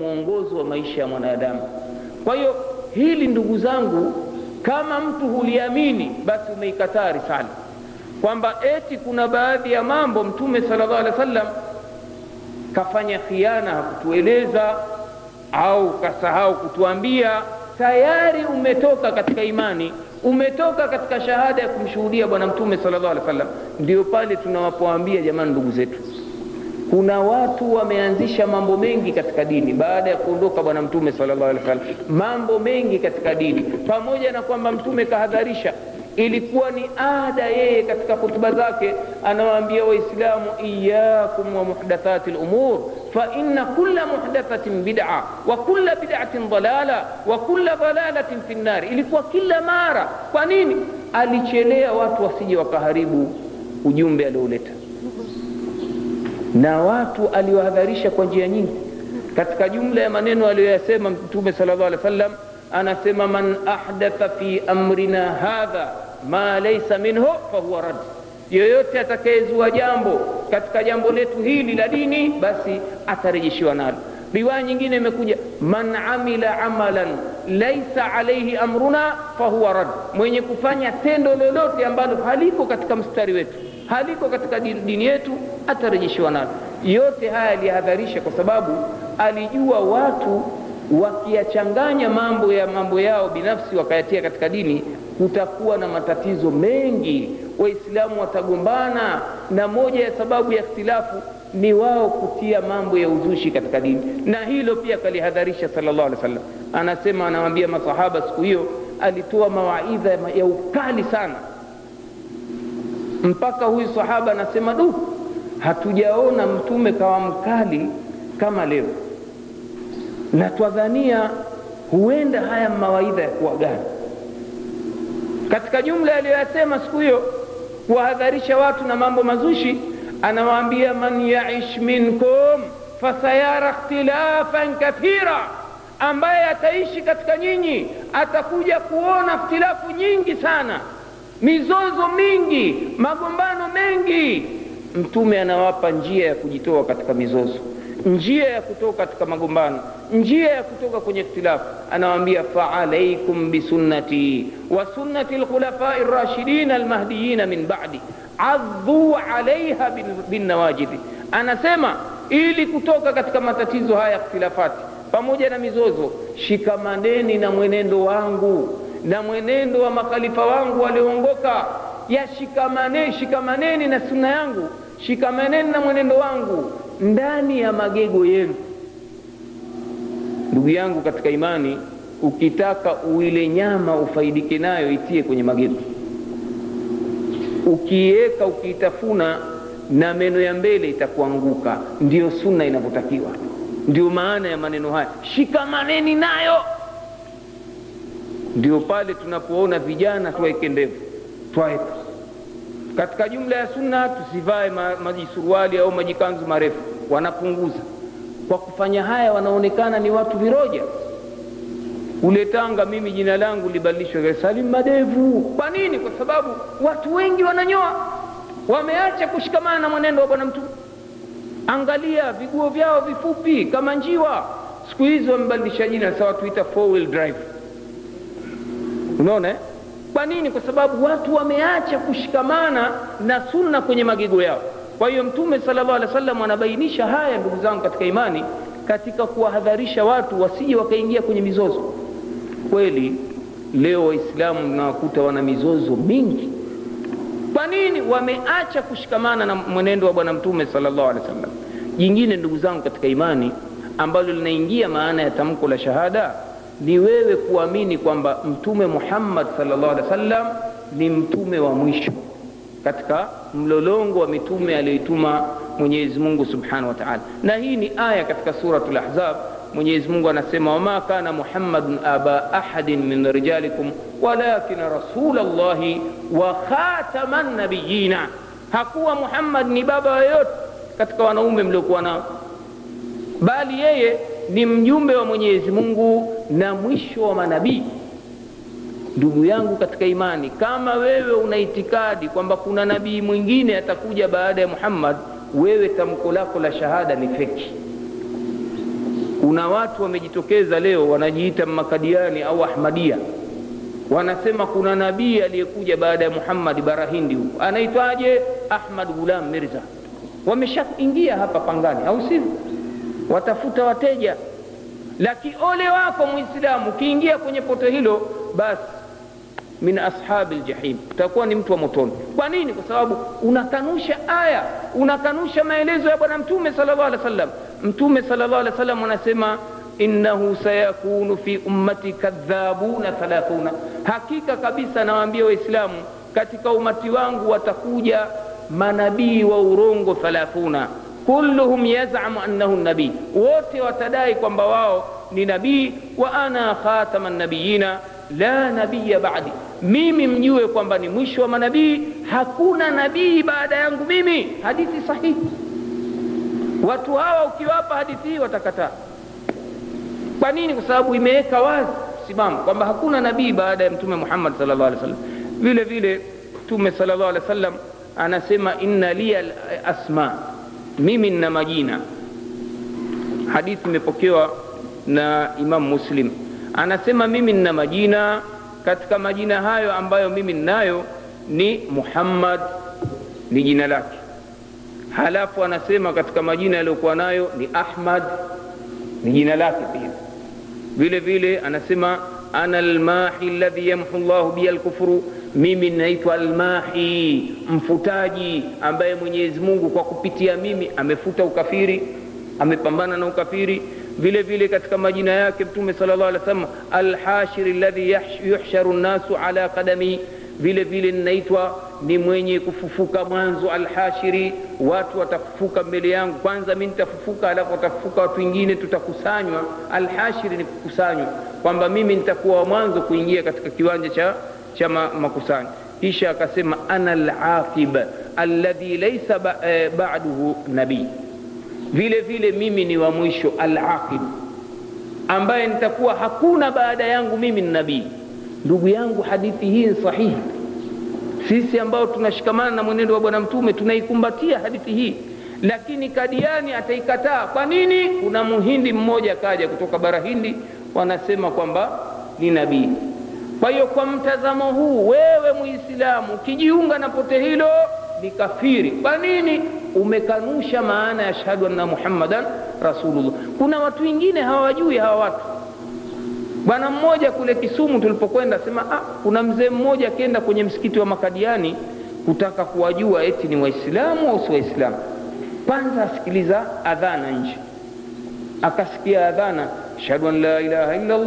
mwongozo wa maisha ya mwanadamu. Kwa hiyo hili, ndugu zangu, kama mtu huliamini, basi umeikataa risala, kwamba eti kuna baadhi ya mambo Mtume sallallahu alaihi wasallam kafanya khiana, hakutueleza au kasahau kutuambia, tayari umetoka katika imani, umetoka katika shahada ya kumshuhudia Bwana Mtume sallallahu alaihi wasallam. Ndio pale tunawapoambia jamani, ndugu zetu, kuna watu wameanzisha mambo mengi katika dini baada ya kuondoka Bwana Mtume sallallahu alaihi wasallam, mambo mengi katika dini, pamoja na kwamba Mtume kahadharisha ilikuwa ni ada yeye katika hutuba zake anawaambia Waislamu, iyakum wa muhdathati lumur fa inna kulla muhdathatin bid'a wa kulla bid'atin dalala wa kulla dalalatin fi nnari. Ilikuwa kila mara. Kwa nini? Alichelea watu wasije wakaharibu ujumbe alioleta, na watu aliwahadharisha kwa njia nyingi. Katika jumla ya maneno aliyoyasema Mtume sallallahu alaihi wasallam anasema man ahdatha fi amrina hadha ma laysa minhu fahuwa rad, yoyote atakayezua jambo katika jambo letu hili la dini, basi atarejeshiwa nalo. Riwaya nyingine imekuja man amila amalan laisa alaihi amruna fahuwa rad, mwenye kufanya tendo lolote ambalo haliko katika mstari wetu, haliko katika dini yetu, atarejeshiwa nalo. Yote haya aliyahadharisha kwa sababu alijua watu wakiyachanganya mambo ya mambo yao binafsi wakayatia katika dini, kutakuwa na matatizo mengi. Waislamu watagombana, na moja ya sababu ya ikhtilafu ni wao kutia mambo ya uzushi katika dini, na hilo pia kalihadharisha sallallahu alaihi wasallam. Anasema, anawaambia masahaba siku hiyo, alitoa mawaidha ya ukali sana, mpaka huyu sahaba anasema, du, hatujaona mtume kawa mkali kama leo. Na twadhania huenda haya mawaidha ya kuagana. Katika jumla aliyoyasema siku hiyo kuwahadharisha watu na mambo mazushi, anawaambia man yaish minkum fasayara ikhtilafan kathira, ambaye ataishi katika nyinyi atakuja kuona ikhtilafu nyingi sana, mizozo mingi, magombano mengi. Mtume anawapa njia ya kujitoa katika mizozo njia ya kutoka katika magombano, njia ya kutoka kwenye ikhtilafu. Anawaambia faalaikum bisunnati wa sunnati lkhulafai rashidin almahdiyina min ba'di adhu alaiha binnawajidhi. Anasema ili kutoka katika matatizo haya ya ikhtilafati pamoja na mizozo, shikamaneni na mwenendo wangu na mwenendo wa makhalifa wangu walioongoka, yashikamane shikamaneni, na sunna yangu, shikamaneni na mwenendo wangu ndani ya magego yenu. Ndugu yangu katika imani, ukitaka uile nyama ufaidike nayo, itie kwenye magego. Ukiiweka ukiitafuna, na meno ya mbele itakuanguka. Ndiyo sunna inavyotakiwa, ndio maana ya maneno haya, shikamaneni nayo. Ndio pale tunapoona vijana tuwaeke ndevu, twaeka katika jumla ya sunna tusivae majisuruali au majikanzu marefu, wanapunguza. Kwa kufanya haya, wanaonekana ni watu viroja. Ule Tanga, mimi jina langu libadilishwe Salim Madevu. Kwa nini? Kwa sababu watu wengi wananyoa, wameacha kushikamana na mwenendo wa Bwana Mtume. Angalia viguo vyao vifupi kama njiwa, siku hizi wamebadilisha jina, sawa tuita four wheel drive. Unaona eh? Kwa nini? Kwa sababu watu wameacha kushikamana na sunna kwenye magego yao. Kwa hiyo Mtume sallallahu alaihi wasallam anabainisha haya, ndugu zangu katika imani, katika kuwahadharisha watu wasije wakaingia kwenye mizozo. Kweli leo Waislamu nawakuta wana mizozo mingi. Kwa nini? Wameacha kushikamana na mwenendo wa Bwana Mtume sallallahu alaihi wasallam. Jingine ndugu zangu katika imani, ambalo linaingia maana ya tamko la shahada ni wewe kuamini kwamba Mtume Muhammad sallallahu alaihi wasallam ni mtume wa mwisho katika mlolongo wa mitume aliyoituma Mwenyezi Mungu subhanahu wa ta'ala, na hii ni aya katika suratul Ahzab. Mwenyezi Mungu anasema wama kana Muhammadun aba ahadin min rijalikum walakin rasulallahi wa khataman nabiyina, hakuwa Muhammad ni baba yoyote katika wanaume mliokuwa nao, bali yeye ni mjumbe wa Mwenyezi Mungu na mwisho wa manabii. Ndugu yangu katika imani, kama wewe una itikadi kwamba kuna nabii mwingine atakuja baada ya Muhammad, wewe tamko lako la shahada ni feki. kuna watu wamejitokeza leo wanajiita makadiani au ahmadia. Wanasema kuna nabii aliyekuja baada ya muhammadi barahindi huko. Anaitwaje? Ahmad gulam mirza. Wameshaingia hapa pangani au sivyo? Watafuta wateja lakini ole wako mwislamu ukiingia kwenye poto hilo basi min ashabi ljahim utakuwa ni mtu wa motoni kwa nini kwa sababu unakanusha aya unakanusha maelezo ya bwana mtume sal llah alih wa sallam mtume sal llah alih wa sallam anasema innahu sayakunu fi ummati kadhabuna thalathuna hakika kabisa nawaambia waislamu katika umati wangu watakuja manabii wa urongo thalathuna kulluhum yazamu annahu nabii wote watadai kwamba wao ni nabii wa ana khatama nabiyina la nabiya badi mimi mjue kwamba ni mwisho wa manabii hakuna nabii baada yangu mimi hadithi sahihi watu hawa ukiwapa hadithi hii watakataa kwa nini kwa sababu imeweka wazi simama kwamba hakuna nabii baada ya mtume muhammad sal llah alih wasallam vile vile mtume sal llah alih wasallam anasema inna liya asma mimi nina majina. Hadithi imepokewa na imamu muslim. Anasema mimi nina majina. Katika majina hayo ambayo mimi ninayo ni muhammad ni jina lake. Halafu anasema katika majina yaliyokuwa nayo ni ahmad ni jina lake pia. Vile vile anasema ana almahi ladhi yamhu llahu biya lkufru mimi naitwa almahi mfutaji ambaye mwenyezi mungu kwa kupitia mimi amefuta ukafiri amepambana na ukafiri vile vile katika majina yake mtume sala llah alih wasallam alhashiri ladhi yuhsharu nnasu ala qadami vile vile ninaitwa ni mwenye kufufuka mwanzo alhashiri watu watafufuka mbele yangu. Kwanza mi nitafufuka alafu watafufuka watu wengine tutakusanywa. Alhashiri ni kukusanywa kwamba mimi nitakuwa wa mwanzo kuingia katika kiwanja cha, cha makusanyo. Kisha akasema ana alaqib alladhi laisa ba, eh, baduhu nabii vile vile mimi ni wa mwisho alaqib ambaye nitakuwa hakuna baada yangu mimi ni nabii. Ndugu yangu hadithi hii ni sahihi sisi ambao tunashikamana na mwenendo wa bwana mtume tunaikumbatia hadithi hii. Lakini kadiani ataikataa. Kwa nini? Kuna muhindi mmoja kaja kutoka bara hindi wanasema kwamba ni nabii. Kwa hiyo kwa mtazamo huu wewe muislamu ukijiunga na pote hilo ni kafiri. Kwa nini? Umekanusha maana ya shahadu anna muhammadan rasulullah. Kuna watu wengine hawajui hawa watu bwana mmoja kule kisumu tulipokwenda sema ah, kuna mzee mmoja akienda kwenye msikiti wa makadiani kutaka kuwajua eti ni waislamu au si waislamu. Kwanza asikiliza adhana nje. Akasikia adhana ashhadu an la ilaha illa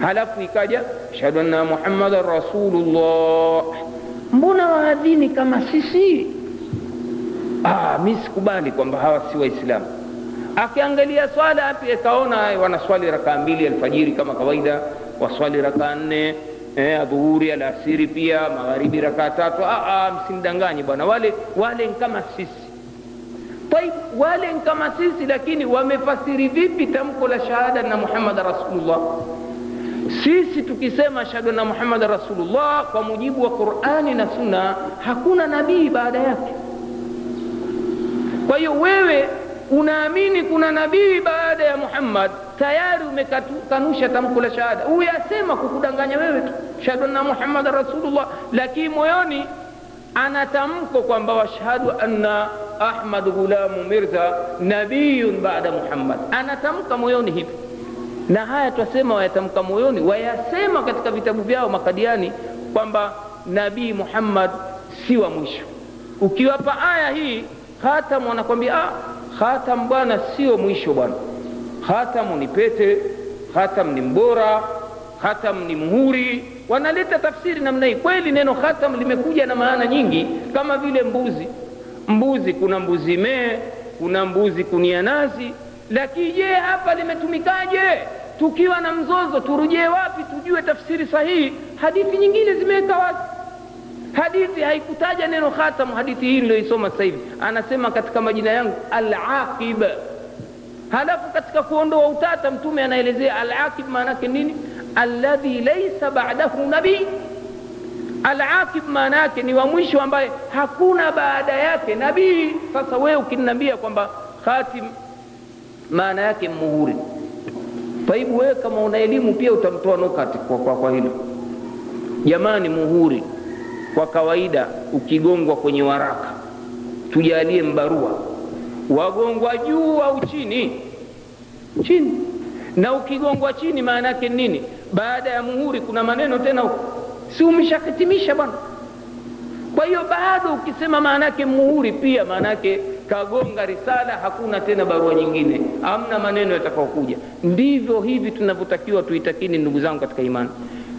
halafu ikaja ashhadu anna muhammadan rasulullah. Mbona waadhini kama sisi? Ah, mi sikubali kwamba hawa si waislamu akiangalia swala api akaona wanaswali rakaa mbili alfajiri kama kawaida waswali rakaa nne eh, adhuhuri alasiri pia magharibi rakaa tatu. Ah, ah, msimdanganyi bwana. Wale wale kama sisi. Taib wale kama sisi lakini wamefasiri vipi tamko la shahada na muhammad rasulullah? Sisi tukisema shahada na muhammad rasulullah kwa mujibu wa qurani na sunna hakuna nabii baada yake. Kwa hiyo wewe unaamini kuna nabii baada ya muhammad? Tayari umekanusha tamko la shahada. Uyasema kukudanganya wewe tu. Shahadu anna muhammad rasulullah. Lakini moyoni ana tamko kwamba washhadu anna ahmad ghulamu mirza nabiyun baada muhammad. Anatamka moyoni hivi. Na haya twasema wayatamka moyoni. Wayasema katika vitabu vyao makadiani kwamba nabii muhammad si wa mwisho. Ukiwapa aya hii hatamu, wanakwambia ah, khatam bwana sio mwisho bwana. Khatam ni pete khatam ni mbora khatam ni muhuri. Wanaleta tafsiri namna hii. Kweli neno khatam limekuja na maana nyingi kama vile mbuzi. Mbuzi kuna mbuzi mee kuna mbuzi kunia nazi. Lakini je hapa limetumikaje? Tukiwa na mzozo turujie wapi? Tujue tafsiri sahihi. Hadithi nyingine zimeweka wazi hadithi haikutaja neno khatam hadithi hii niliyoisoma sasa hivi. Anasema katika majina yangu alaqib. Halafu katika kuondoa utata mtume anaelezea alaqib maanake nini? Alladhi laisa badahu nabii alaqib maana yake ni wa mwisho ambaye hakuna baada yake nabii. Sasa wewe ukinambia kwamba khatim maana yake muhuri. Taibu wewe kama una elimu pia utamtoa nokati kwa, kwa, kwa hilo. Jamani muhuri kwa kawaida ukigongwa kwenye waraka tujalie mbarua wagongwa juu au chini? Chini. Na ukigongwa chini maana yake nini? Baada ya muhuri kuna maneno tena si umeshahitimisha bwana? Kwa hiyo bado ukisema maana yake muhuri pia maana yake kagonga risala hakuna tena barua nyingine. Amna maneno yatakaokuja ndivyo hivi tunavyotakiwa tuitakini ndugu zangu katika imani.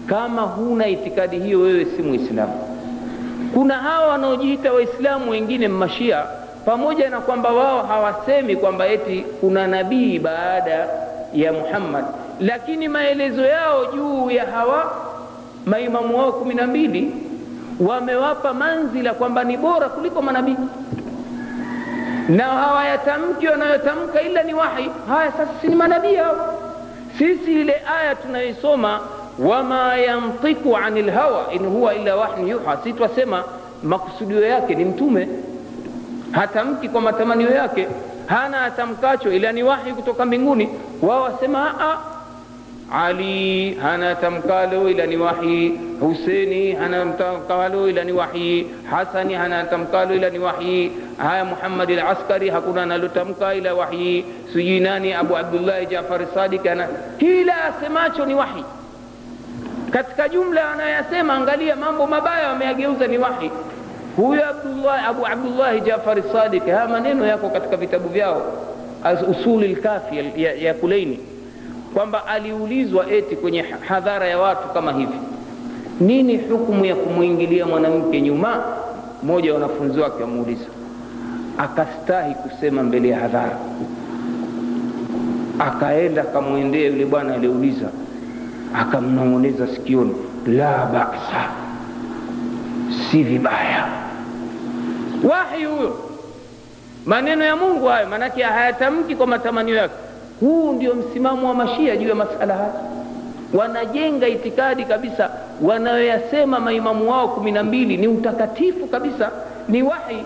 Kama huna itikadi hiyo wewe si mwislamu kuna hawa wanaojiita waislamu wengine mmashia pamoja na kwamba wao hawasemi kwamba eti kuna nabii baada ya muhammad. Lakini maelezo yao juu ya hawa maimamu wao kumi na mbili wamewapa manzila kwamba ni bora kuliko manabii. Na hawayatamki wanayotamka ila ni wahi. Haya sasa si ni manabii hao? Sisi ile aya tunayoisoma wama yantiku ani lhawa in huwa illa wahyun yuha si twasema makusudio yake ni mtume hatamki kwa matamanio yake hana atamkacho ila ni wahi kutoka mbinguni wao wasema a ali hana tamkalo ila ni wahi huseni hana tamkalo ila ni wahi hasani hana tamkalo ila ni wahi haya muhammad alaskari hakuna analotamka ila wahi sijui nani abu abdullahi jafari sadik ana kila asemacho ni wahi katika jumla anayoyasema angalia mambo mabaya wameyageuza ni wahi. Huyo abu abdullahi jafari sadiki haya maneno yako katika vitabu vyao usuli lkafi ya, ya, ya kuleini kwamba aliulizwa eti kwenye hadhara ya watu kama hivi nini hukumu ya kumwingilia mwanamke nyuma? Mmoja wa wanafunzi wake wamuuliza. Akastahi kusema mbele ya hadhara. Akaenda akamwendea yule bwana aliyeuliza akamnong'oneza sikioni la basa si vibaya. Wahi huyo. Maneno ya mungu hayo maanake hayatamki kwa matamanio yake. Huu ndio msimamo wa mashia juu ya masala haya. Wanajenga itikadi kabisa wanayoyasema maimamu wao kumi na mbili ni utakatifu kabisa ni wahi.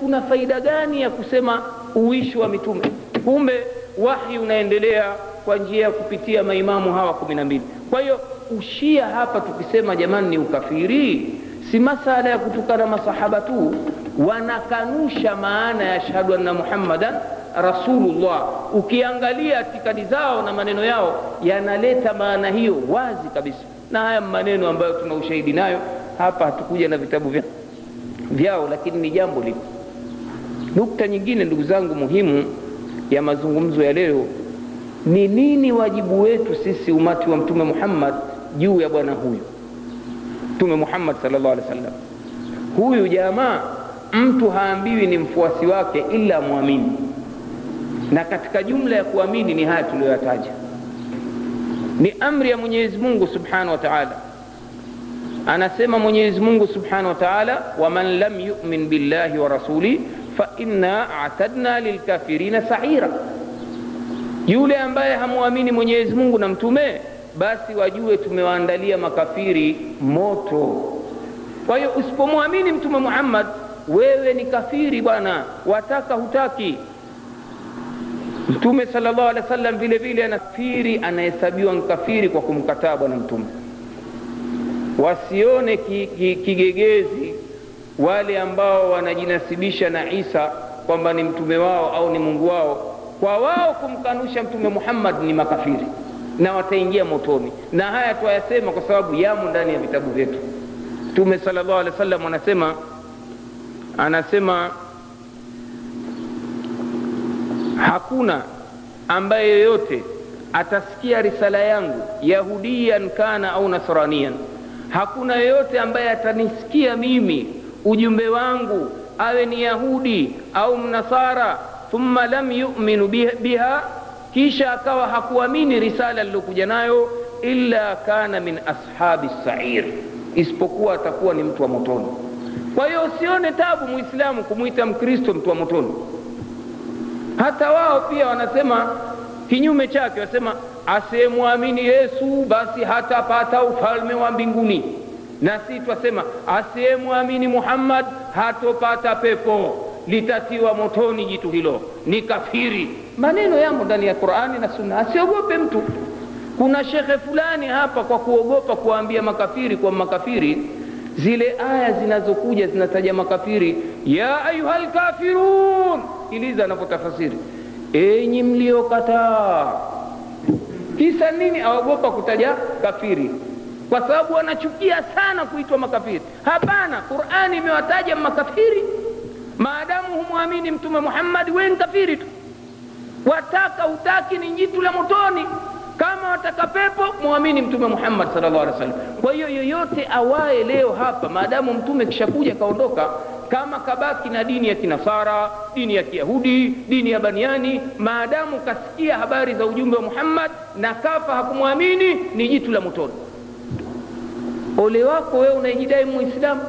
Kuna faida gani ya kusema uishi wa mitume? Kumbe wahi unaendelea kwa njia ya kupitia maimamu hawa kumi na mbili. Kwa hiyo ushia hapa tukisema jamani ni ukafiri si masala ya kutukana masahaba tu wanakanusha maana ya shahadu anna muhammadan rasulullah. Ukiangalia itikadi zao na maneno yao yanaleta maana hiyo wazi kabisa. Na haya maneno ambayo tuna ushahidi nayo hapa hatukuja na vitabu vya, vyao lakini ni jambo lipo nukta nyingine ndugu zangu muhimu ya mazungumzo ya leo ni nini wajibu wetu sisi umati wa mtume muhammad juu ya bwana huyu? Mtume muhammad salllah alih wasallam. Huyu jamaa mtu haambiwi ni mfuasi wake ila mwamini na katika jumla ya kuamini ni haya tuliyoyataja. Ni amri ya mwenyezi mungu subhanahu wa taala. Anasema mwenyezi mungu subhanahu wa taala waman lam yumin billahi wa rasuli fainna atadna lilkafirina saira yule ambaye hamwamini mwenyezi mungu na mtume basi wajue tumewaandalia makafiri moto. Kwa hiyo usipomwamini mtume muhammad wewe ni kafiri bwana wataka hutaki. Mtume salllah alih wa sallam vile vile anakafiri anahesabiwa nkafiri kwa kumkataa bwana mtume. Wasione ki, ki, kigegezi wale ambao wanajinasibisha na isa kwamba ni mtume wao au ni mungu wao kwa wao kumkanusha mtume muhammad ni makafiri na wataingia motoni. Na haya twayasema kwa sababu yamo ndani ya vitabu vyetu. Mtume sal llah alehi wa anasema anasema hakuna ambaye yoyote atasikia risala yangu yahudiyan kana au nasranian, hakuna yoyote ambaye atanisikia mimi ujumbe wangu awe ni yahudi au mnasara thumma lam yuminu biha kisha akawa hakuamini risala alilokuja nayo illa kana min ashabi sair isipokuwa atakuwa ni mtu wa motoni. Kwa hiyo usione tabu muislamu kumwita mkristo mtu wa motoni. Hata wao pia wanasema kinyume chake wasema asiyemwamini yesu basi hatapata ufalme wa mbinguni. Na si twasema asiyemwamini muhammad hatopata pepo litatiwa motoni jitu hilo. Ni kafiri maneno yamo ndani ya qurani na sunna. Asiogope mtu. Kuna shekhe fulani hapa kwa kuogopa kuwaambia makafiri kwa makafiri. Zile aya zinazokuja zinataja makafiri. Ya ayuha lkafirun iliza anavyotafasiri enyi mliokataa. Kisa nini aogopa kutaja kafiri? Kwa sababu wanachukia sana kuitwa makafiri. Hapana qurani imewataja makafiri maadamu humwamini mtume muhammadi we ni kafiri tu. Wataka utaki ni jitu la motoni. Kama wataka pepo mwamini mtume muhammad salllah alih wasallam. Kwa hiyo yoyote awaye leo hapa maadamu mtume kishakuja kaondoka kama kabaki na dini ya kinasara dini ya kiyahudi dini ya baniani maadamu kasikia habari za ujumbe wa muhammad na kafa hakumwamini ni jitu la motoni. Ole wako wewe unayejidai muislamu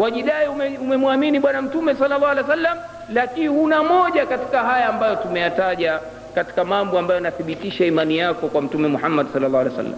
wajidai umemwamini ume bwana mtume salllah alih wa sallam lakini huna moja katika haya ambayo tumeyataja katika mambo ambayo yanathibitisha imani yako kwa mtume muhammad alih wa sallam